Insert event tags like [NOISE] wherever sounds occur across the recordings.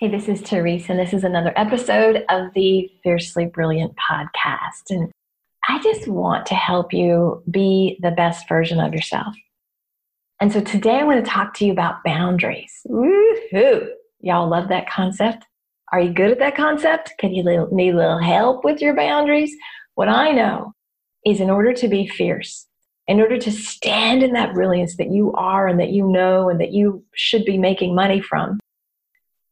Hey, this is Teresa, and this is another episode of the Fiercely Brilliant podcast. And I just want to help you be the best version of yourself. And so today I want to talk to you about boundaries. Woohoo! Y'all love that concept? Are you good at that concept? Can you need a little help with your boundaries? What I know is in order to be fierce, in order to stand in that brilliance that you are and that you know and that you should be making money from,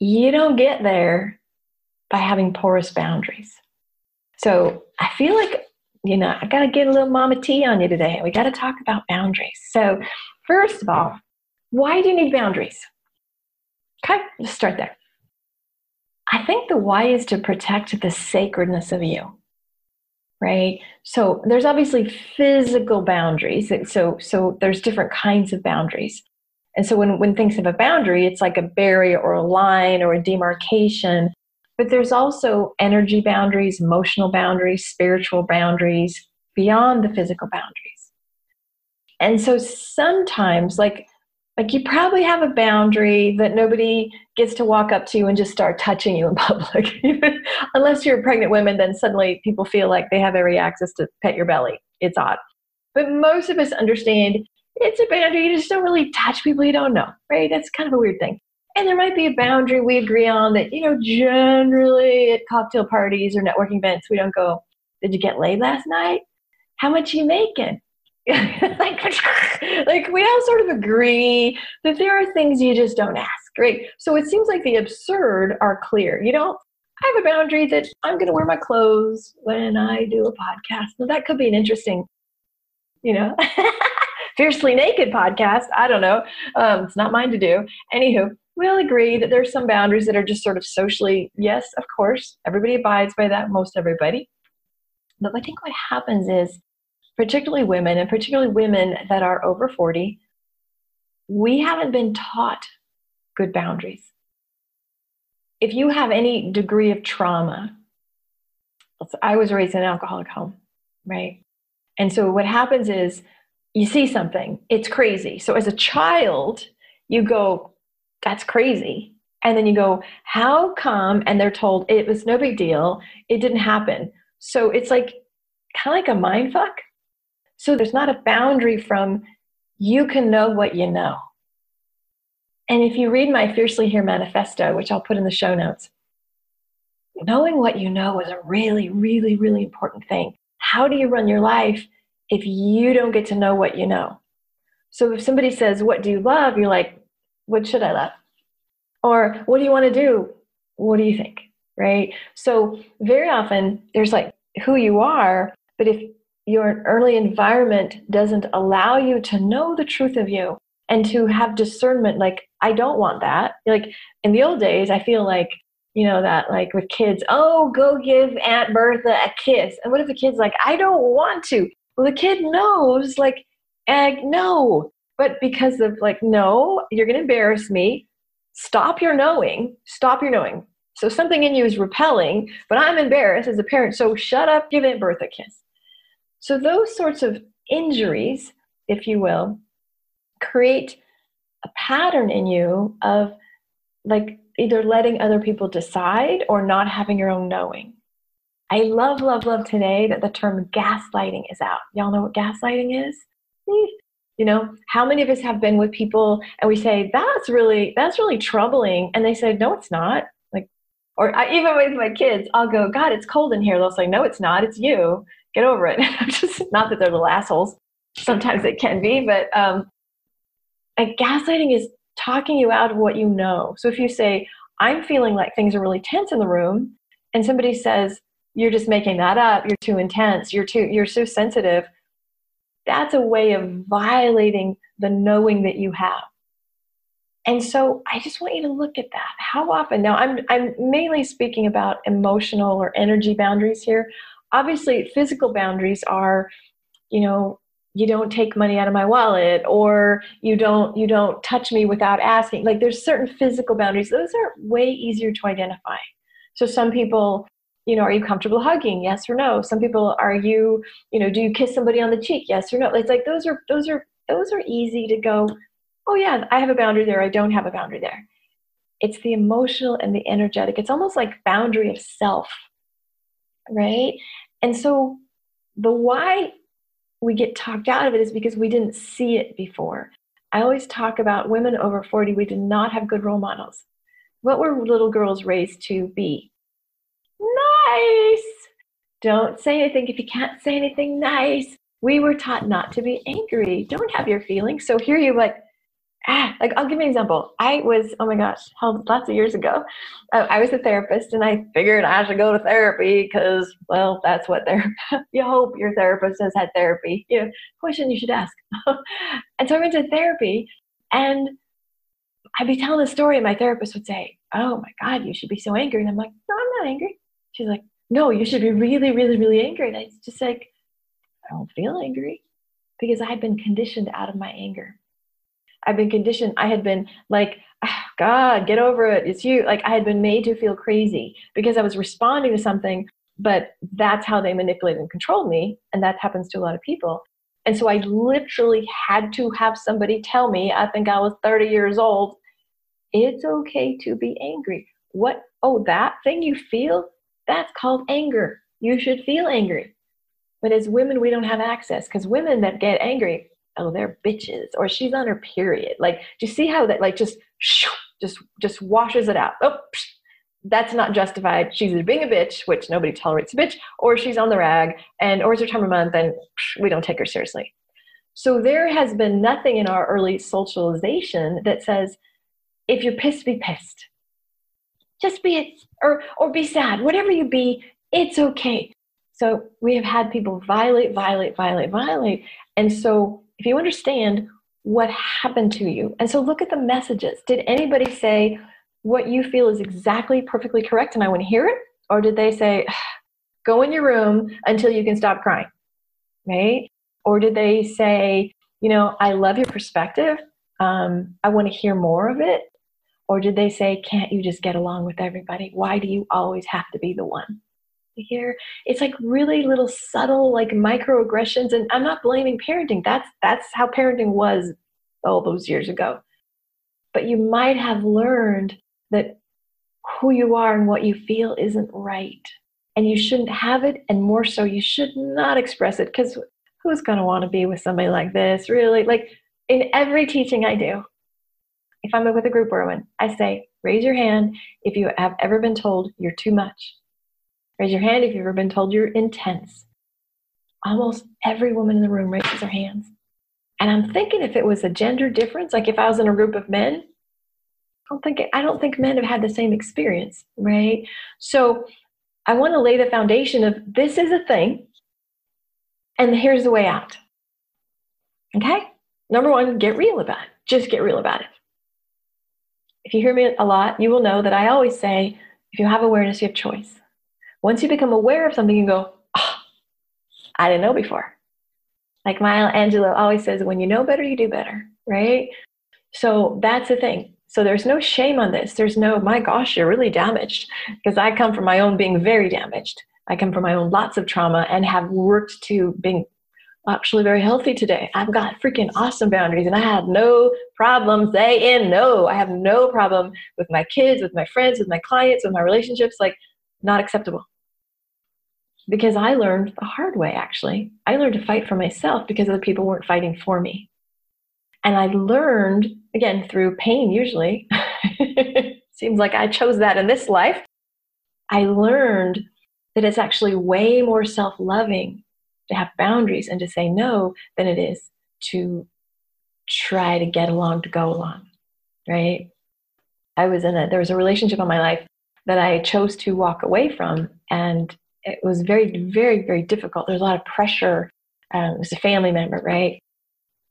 you don't get there by having porous boundaries. So I feel like, you know, I got to get a little mama tea on you today. We got to talk about boundaries. So, first of all, why do you need boundaries? Okay, let's start there. I think the why is to protect the sacredness of you. Right? So there's obviously physical boundaries. So so there's different kinds of boundaries. And so when, when things have a boundary, it's like a barrier or a line or a demarcation. But there's also energy boundaries, emotional boundaries, spiritual boundaries beyond the physical boundaries. And so sometimes, like, like you probably have a boundary that nobody gets to walk up to you and just start touching you in [LAUGHS] public. Unless you're a pregnant woman, then suddenly people feel like they have every access to pet your belly. It's odd. But most of us understand it's a boundary. You just don't really touch people you don't know, right? That's kind of a weird thing. And there might be a boundary we agree on that, you know, generally at cocktail parties or networking events, we don't go, Did you get laid last night? How much you making? [LAUGHS] like, [LAUGHS] like we all sort of agree that there are things you just don't ask, right? So it seems like the absurd are clear. You don't I have a boundary that I'm going to wear my clothes when I do a podcast. Now that could be an interesting, you know, [LAUGHS] Fiercely Naked podcast. I don't know. Um, it's not mine to do. Anywho, we'll agree that there's some boundaries that are just sort of socially, yes, of course, everybody abides by that, most everybody. But I think what happens is, particularly women, and particularly women that are over 40, we haven't been taught good boundaries. If you have any degree of trauma, I was raised in an alcoholic home, right? And so what happens is you see something, it's crazy. So as a child, you go, that's crazy. And then you go, how come? And they're told it was no big deal. It didn't happen. So it's like kind of like a mind fuck. So there's not a boundary from you can know what you know. And if you read my Fiercely Here manifesto, which I'll put in the show notes, knowing what you know is a really, really, really important thing. How do you run your life if you don't get to know what you know. So if somebody says, What do you love? You're like, What should I love? Or what do you want to do? What do you think? Right? So very often there's like who you are, but if your early environment doesn't allow you to know the truth of you and to have discernment, like, I don't want that. Like in the old days, I feel like you know that like with kids oh go give aunt bertha a kiss and what if the kid's like i don't want to well, the kid knows, like, egg, no. But because of, like, no, you're going to embarrass me, stop your knowing, stop your knowing. So something in you is repelling, but I'm embarrassed as a parent. So shut up, give it birth a kiss. So those sorts of injuries, if you will, create a pattern in you of like either letting other people decide or not having your own knowing. I love, love, love today that the term gaslighting is out. Y'all know what gaslighting is? You know, how many of us have been with people and we say, that's really, that's really troubling. And they say, no, it's not. Like, Or I, even with my kids, I'll go, God, it's cold in here. They'll say, No, it's not. It's you. Get over it. [LAUGHS] just not that they're little assholes. Sometimes it can be, but um, gaslighting is talking you out of what you know. So if you say, I'm feeling like things are really tense in the room, and somebody says, You're just making that up, you're too intense, you're too you're so sensitive, that's a way of violating the knowing that you have. And so I just want you to look at that. How often now I'm I'm mainly speaking about emotional or energy boundaries here. Obviously physical boundaries are, you know, you don't take money out of my wallet or you don't you don't touch me without asking like there's certain physical boundaries those are way easier to identify so some people you know are you comfortable hugging? Yes or no? Some people are you you know do you kiss somebody on the cheek? Yes or no? It's like those are those are those are easy to go oh yeah i have a boundary there i don't have a boundary there. It's the emotional and the energetic. It's almost like boundary of self right? And so the why we get talked out of it is because we didn't see it before. I always talk about women over 40, we did not have good role models. What were little girls raised to be? Nice! Don't say anything if you can't say anything nice. We were taught not to be angry. Don't have your feelings. So here you're like, ah, like I'll give you an example. I was, oh my gosh, how lots of years ago, uh, I was a therapist and I figured I should go to therapy because, well, that's what they're, [LAUGHS] you hope your therapist has had therapy. You know, question you should ask. [LAUGHS] and so I went to therapy and I'd be telling a story and my therapist would say, oh my God, you should be so angry. And I'm like, no, I'm not angry. She's like, no, you should be really, really, really angry. And I just like, I don't feel angry because I've been conditioned out of my anger. I've been conditioned. I had been like, oh, God, get over it. It's you. Like I had been made to feel crazy because I was responding to something, but that's how they manipulated and controlled me. And that happens to a lot of people. And so I literally had to have somebody tell me, I think I was 30 years old, it's okay to be angry. What? Oh, that thing you feel? That's called anger. You should feel angry. But as women, we don't have access because women that get angry, oh they're bitches or she's on her period. Like do you see how that like just just just washes it out? Oh that's not justified. She's either being a bitch which nobody tolerates a bitch or she's on the rag and or it's her time of month and we don't take her seriously. So there has been nothing in our early socialization that says if you're pissed be pissed just be it or or be sad whatever you be it's okay so we have had people violate violate violate violate and so if you understand what happened to you, and so look at the messages. Did anybody say what you feel is exactly perfectly correct and I want to hear it? Or did they say, go in your room until you can stop crying? Right? Or did they say, you know, I love your perspective. Um, I want to hear more of it. Or did they say, can't you just get along with everybody? Why do you always have to be the one? here it's like really little subtle like microaggressions and i'm not blaming parenting that's that's how parenting was all those years ago but you might have learned that who you are and what you feel isn't right and you shouldn't have it and more so you should not express it because who's going to want to be with somebody like this really like in every teaching i do if i'm with a group woman i say raise your hand if you have ever been told you're too much Raise your hand if you've ever been told you're intense. Almost every woman in the room raises her hands. And I'm thinking if it was a gender difference, like if I was in a group of men, I don't think I don't think men have had the same experience, right? So I want to lay the foundation of this is a thing, and here's the way out. Okay? Number one, get real about it. Just get real about it. If you hear me a lot, you will know that I always say if you have awareness, you have choice. Once you become aware of something, you go, oh, I didn't know before. Like Maya Angelou always says, when you know better, you do better, right? So that's the thing. So there's no shame on this. There's no, my gosh, you're really damaged. Because I come from my own being very damaged. I come from my own lots of trauma and have worked to being actually very healthy today. I've got freaking awesome boundaries and I have no problem saying no. I have no problem with my kids, with my friends, with my clients, with my relationships. Like not acceptable. Because I learned the hard way, actually. I learned to fight for myself because other people weren't fighting for me. And I learned, again, through pain usually. [LAUGHS] Seems like I chose that in this life. I learned that it's actually way more self loving to have boundaries and to say no than it is to try to get along to go along, right? I was in a, there was a relationship in my life that I chose to walk away from, and it was very, very, very difficult. There's a lot of pressure. Um, it was a family member, right?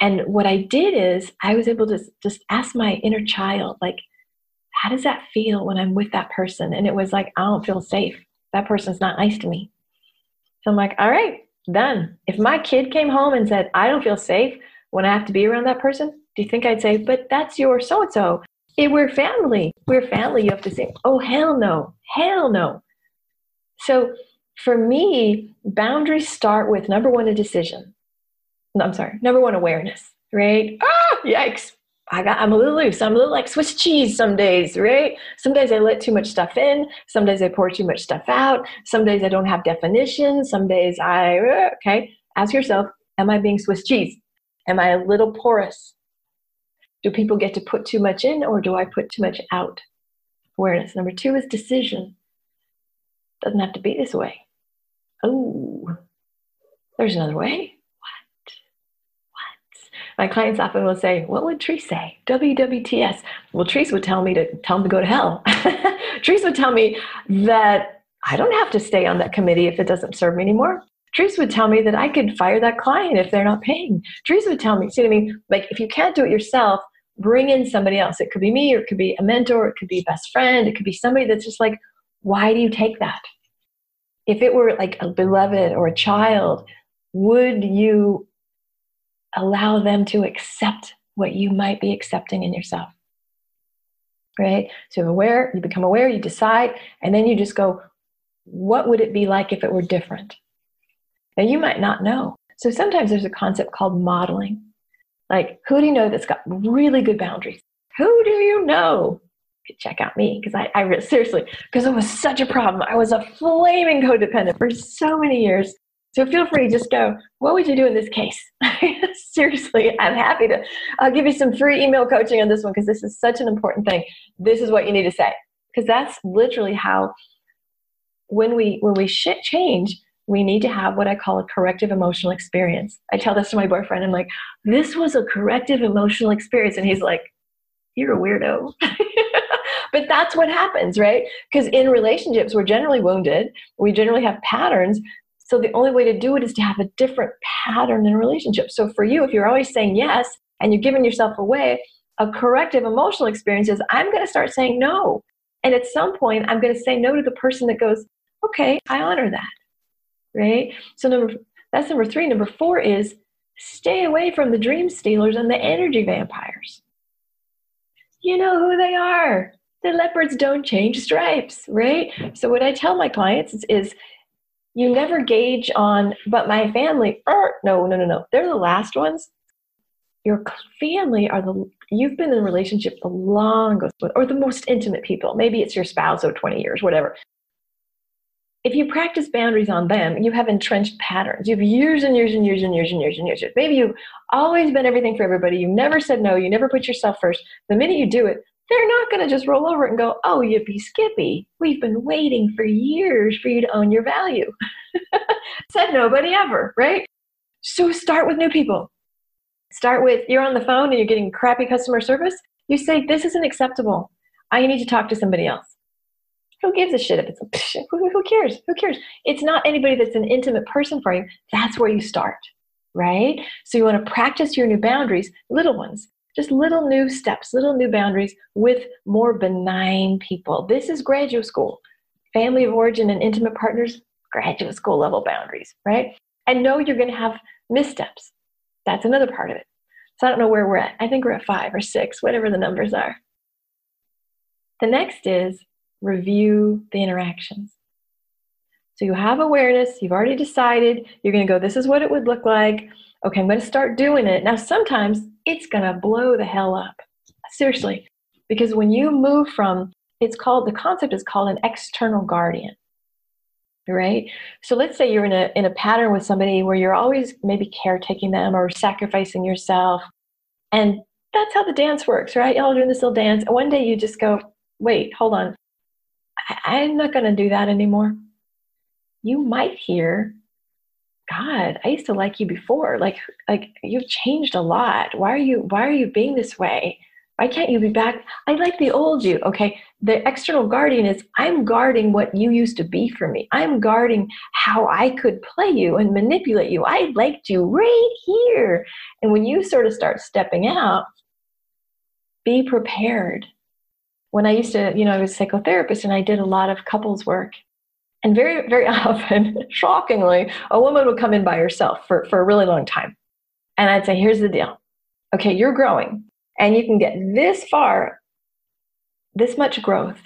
And what I did is I was able to just ask my inner child, like, how does that feel when I'm with that person? And it was like, I don't feel safe. That person's not nice to me. So I'm like, all right, done. If my kid came home and said, I don't feel safe when I have to be around that person, do you think I'd say, but that's your so and so? We're family. We're family. You have to say, oh, hell no. Hell no. So for me, boundaries start with number one, a decision. No, I'm sorry, number one, awareness, right? Ah, yikes. I got, I'm a little loose. I'm a little like Swiss cheese some days, right? Some days I let too much stuff in. Some days I pour too much stuff out. Some days I don't have definition. Some days I, okay, ask yourself, am I being Swiss cheese? Am I a little porous? Do people get to put too much in or do I put too much out? Awareness. Number two is decision. Doesn't have to be this way. Oh, there's another way. My clients often will say, What would Treese say? WWTS. Well, Treese would tell me to tell him to go to hell. [LAUGHS] Treese would tell me that I don't have to stay on that committee if it doesn't serve me anymore. Treese would tell me that I could fire that client if they're not paying. Treese would tell me, see what I mean? Like, if you can't do it yourself, bring in somebody else. It could be me, or it could be a mentor, it could be a best friend, it could be somebody that's just like, why do you take that? If it were like a beloved or a child, would you allow them to accept what you might be accepting in yourself. Right? So you're aware, you become aware, you decide, and then you just go, what would it be like if it were different? Now you might not know. So sometimes there's a concept called modeling. Like, who do you know that's got really good boundaries? Who do you know? You check out me because I, I seriously, because it was such a problem. I was a flaming codependent for so many years. So feel free, just go, what would you do in this case? [LAUGHS] Seriously, I'm happy to. I'll give you some free email coaching on this one because this is such an important thing. This is what you need to say. Because that's literally how, when we when we shit change, we need to have what I call a corrective emotional experience. I tell this to my boyfriend. I'm like, this was a corrective emotional experience, and he's like, you're a weirdo. [LAUGHS] but that's what happens, right? Because in relationships, we're generally wounded. We generally have patterns so the only way to do it is to have a different pattern in relationship. So for you, if you're always saying yes and you're giving yourself away, a corrective emotional experience is I'm going to start saying no. And at some point, I'm going to say no to the person that goes, okay, I honor that. Right? So number that's number three. Number four is stay away from the dream stealers and the energy vampires. You know who they are. The leopards don't change stripes, right? So what I tell my clients is, is you never gauge on, but my family, er, no, no, no, no. They're the last ones. Your family are the, you've been in a relationship the longest with, or the most intimate people. Maybe it's your spouse or 20 years, whatever. If you practice boundaries on them, you have entrenched patterns. You have years and years and years and years and years and years. Maybe you've always been everything for everybody. You never said no. You never put yourself first. The minute you do it, they're not going to just roll over and go, oh, yippee skippy. We've been waiting for years for you to own your value. [LAUGHS] Said nobody ever, right? So start with new people. Start with you're on the phone and you're getting crappy customer service. You say, this isn't acceptable. I need to talk to somebody else. Who gives a shit if it's [LAUGHS] a, who cares? Who cares? It's not anybody that's an intimate person for you. That's where you start, right? So you want to practice your new boundaries, little ones just little new steps, little new boundaries with more benign people. This is graduate school. Family of origin and intimate partners, graduate school level boundaries, right? And know you're going to have missteps. That's another part of it. So I don't know where we're at. I think we're at five or six, whatever the numbers are. The next is review the interactions. So you have awareness, you've already decided, you're going to go, this is what it would look like okay, I'm going to start doing it. Now, sometimes it's going to blow the hell up. Seriously. Because when you move from, it's called, the concept is called an external guardian. Right? So let's say you're in a, in a pattern with somebody where you're always maybe caretaking them or sacrificing yourself. And that's how the dance works, right? Y'all doing this little dance. And one day you just go, wait, hold on. I'm not going to do that anymore. You might hear, God, I used to like you before. Like, like you've changed a lot. Why are you, why are you being this way? Why can't you be back? I like the old you. Okay. The external guardian is I'm guarding what you used to be for me. I'm guarding how I could play you and manipulate you. I liked you right here. And when you sort of start stepping out, be prepared. When I used to, you know, I was a psychotherapist and I did a lot of couples work. And very, very [LAUGHS] often, shockingly, a woman would come in by herself for, for a really long time. And I'd say, here's the deal. Okay, you're growing and you can get this far, this much growth.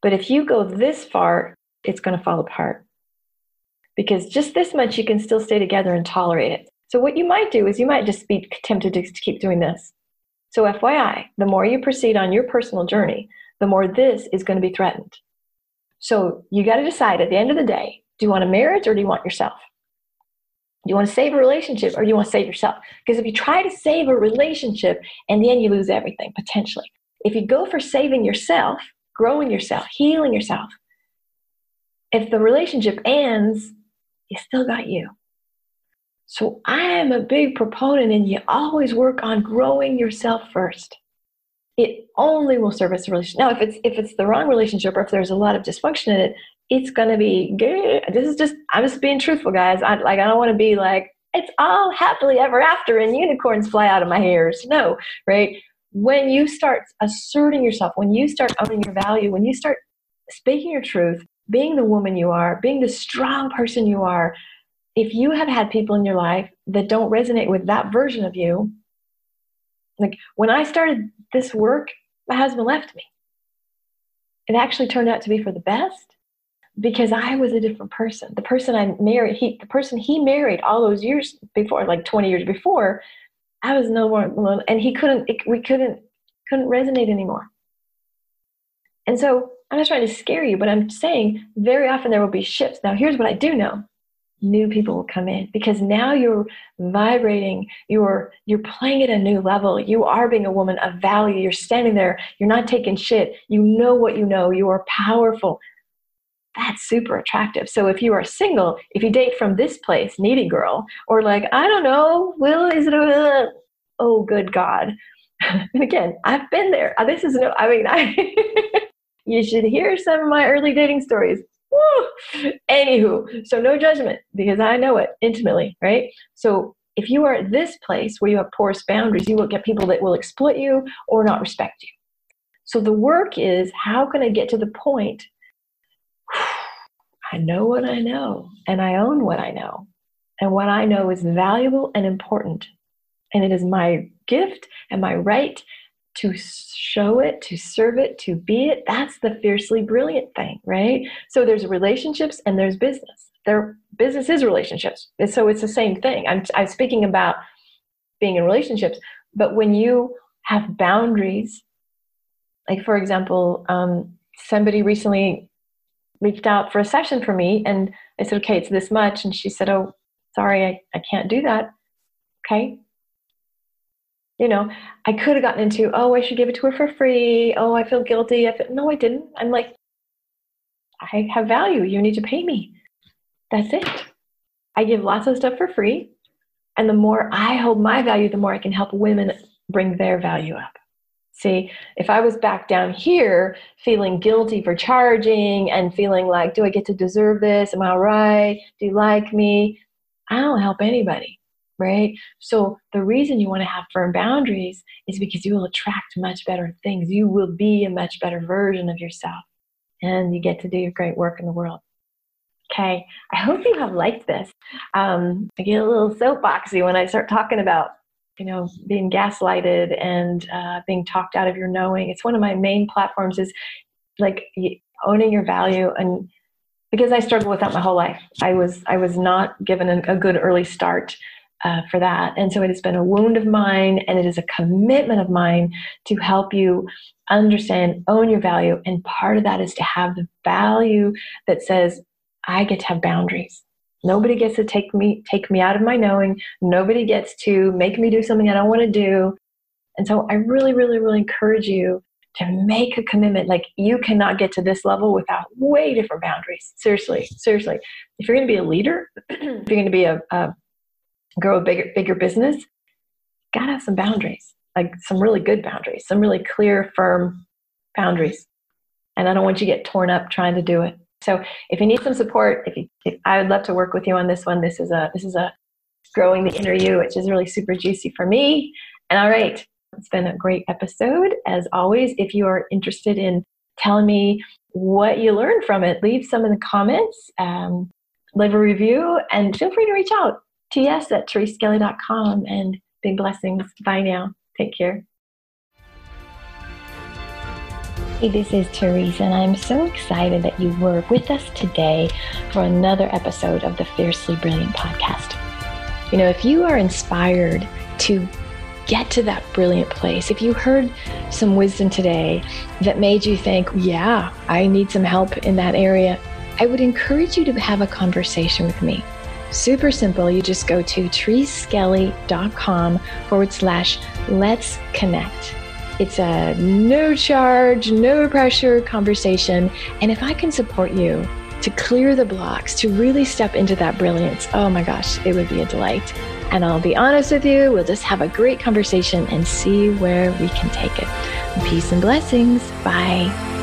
But if you go this far, it's going to fall apart. Because just this much, you can still stay together and tolerate it. So, what you might do is you might just be tempted to keep doing this. So, FYI, the more you proceed on your personal journey, the more this is going to be threatened. So, you got to decide at the end of the day do you want a marriage or do you want yourself? Do you want to save a relationship or do you want to save yourself? Because if you try to save a relationship, and then you lose everything potentially. If you go for saving yourself, growing yourself, healing yourself, if the relationship ends, you still got you. So I am a big proponent, and you always work on growing yourself first. It only will service a relationship. Now, if it's if it's the wrong relationship or if there's a lot of dysfunction in it, it's gonna be good. This is just I'm just being truthful, guys. I like I don't want to be like it's all happily ever after and unicorns fly out of my hairs. No, right? When you start asserting yourself, when you start owning your value, when you start speaking your truth, being the woman you are, being the strong person you are, if you have had people in your life that don't resonate with that version of you, like when I started this work, my husband left me. It actually turned out to be for the best because I was a different person. The person I married, he, the person he married all those years before, like 20 years before, I was no more, and he couldn't, it, we couldn't, couldn't resonate anymore. And so I'm not trying to scare you, but I'm saying very often there will be shifts. Now, here's what I do know new people will come in because now you're vibrating you're you're playing at a new level. You are being a woman of value. You're standing there. You're not taking shit. You know what you know. You are powerful. That's super attractive. So if you are single if you date from this place needy girl or like i don't know will is it a oh good god. [LAUGHS] And again i've been there. This is no i mean i [LAUGHS] you should hear some of my early dating stories Woo! Anywho, so no judgment because I know it intimately, right? So if you are at this place where you have porous boundaries, you will get people that will exploit you or not respect you. So the work is how can I get to the point? [SIGHS] I know what I know and I own what I know. And what I know is valuable and important. And it is my gift and my right to show it, to serve it, to be it. That's the fiercely brilliant thing, right? So there's relationships and there's business. There, business is relationships. And so it's the same thing. I'm, I'm speaking about being in relationships, but when you have boundaries, like for example, um, somebody recently reached out for a session for me and I said, okay, it's this much. And she said, oh, sorry, I, I can't do that. Okay, you know, I could have gotten into, oh, I should give it to her for free. Oh, I feel guilty. I feel, no, I didn't. I'm like, I have value. You need to pay me. That's it. I give lots of stuff for free. And the more I hold my value, the more I can help women bring their value up. See, if I was back down here feeling guilty for charging and feeling like, do I get to deserve this? Am I all right? Do you like me? I don't help anybody right? So the reason you want to have firm boundaries is because you will attract much better things. You will be a much better version of yourself, and you get to do your great work in the world. Okay, I hope you have liked this. Um, I get a little soapboxy when I start talking about, you know, being gaslighted and uh, being talked out of your knowing. It's one of my main platforms. Is like owning your value and because I struggled with that my whole life. I was I was not given a, a good early start uh, for that. And so it has been a wound of mine and it is a commitment of mine to help you understand, own your value. And part of that is to have the value that says, I get to have boundaries. Nobody gets to take me take me out of my knowing. Nobody gets to make me do something I don't want to do. And so I really, really, really encourage you to make a commitment. Like you cannot get to this level without way different boundaries. Seriously, seriously. If you're going to be a leader, [CLEARS THROAT] if you're going to be a, a grow a bigger bigger business, gotta have some boundaries, like some really good boundaries, some really clear, firm boundaries. And I don't want you to get torn up trying to do it. So if you need some support, if, you, if I would love to work with you on this one. This is a this is a growing the inner you, which is really super juicy for me. And all right, it's been a great episode. As always, if you are interested in telling me what you learned from it, leave some in the comments, um, leave a review, and feel free to reach out. TS at thereseskelly.com and big blessings. Bye now. Take care. Hey, this is Teresa, and I'm so excited that you were with us today for another episode of the Fiercely Brilliant podcast. You know, if you are inspired to get to that brilliant place, if you heard some wisdom today that made you think, yeah, I need some help in that area, I would encourage you to have a conversation with me. Super simple. You just go to thereseskelly.com forward slash let's connect. It's a no charge, no pressure conversation. And if I can support you to clear the blocks, to really step into that brilliance, oh my gosh, it would be a delight. And I'll be honest with you, we'll just have a great conversation and see where we can take it. Peace and blessings. Bye.